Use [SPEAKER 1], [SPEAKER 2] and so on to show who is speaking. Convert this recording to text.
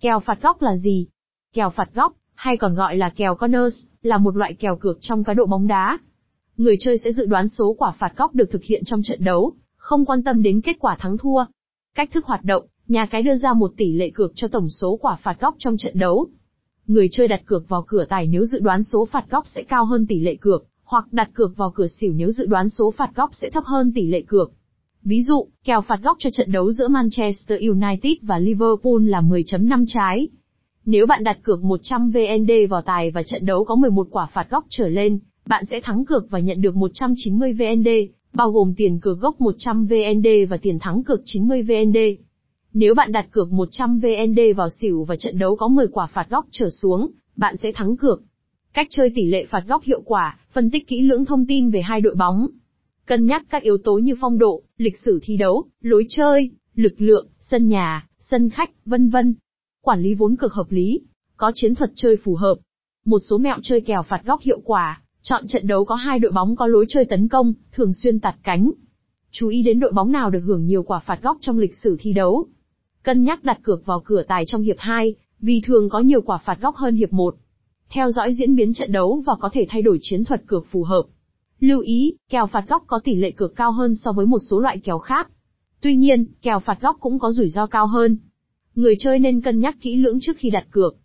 [SPEAKER 1] Kèo phạt góc là gì? Kèo phạt góc, hay còn gọi là kèo corners, là một loại kèo cược trong cá độ bóng đá. Người chơi sẽ dự đoán số quả phạt góc được thực hiện trong trận đấu, không quan tâm đến kết quả thắng thua. Cách thức hoạt động, nhà cái đưa ra một tỷ lệ cược cho tổng số quả phạt góc trong trận đấu. Người chơi đặt cược vào cửa tài nếu dự đoán số phạt góc sẽ cao hơn tỷ lệ cược, hoặc đặt cược vào cửa xỉu nếu dự đoán số phạt góc sẽ thấp hơn tỷ lệ cược. Ví dụ, kèo phạt góc cho trận đấu giữa Manchester United và Liverpool là 10.5 trái. Nếu bạn đặt cược 100 VND vào tài và trận đấu có 11 quả phạt góc trở lên, bạn sẽ thắng cược và nhận được 190 VND, bao gồm tiền cược gốc 100 VND và tiền thắng cược 90 VND. Nếu bạn đặt cược 100 VND vào xỉu và trận đấu có 10 quả phạt góc trở xuống, bạn sẽ thắng cược. Cách chơi tỷ lệ phạt góc hiệu quả, phân tích kỹ lưỡng thông tin về hai đội bóng. Cân nhắc các yếu tố như phong độ, lịch sử thi đấu, lối chơi, lực lượng, sân nhà, sân khách, vân vân. Quản lý vốn cực hợp lý, có chiến thuật chơi phù hợp. Một số mẹo chơi kèo phạt góc hiệu quả, chọn trận đấu có hai đội bóng có lối chơi tấn công, thường xuyên tạt cánh. Chú ý đến đội bóng nào được hưởng nhiều quả phạt góc trong lịch sử thi đấu. Cân nhắc đặt cược vào cửa tài trong hiệp 2, vì thường có nhiều quả phạt góc hơn hiệp 1. Theo dõi diễn biến trận đấu và có thể thay đổi chiến thuật cược phù hợp. Lưu ý, kèo phạt góc có tỷ lệ cược cao hơn so với một số loại kèo khác. Tuy nhiên, kèo phạt góc cũng có rủi ro cao hơn. Người chơi nên cân nhắc kỹ lưỡng trước khi đặt cược.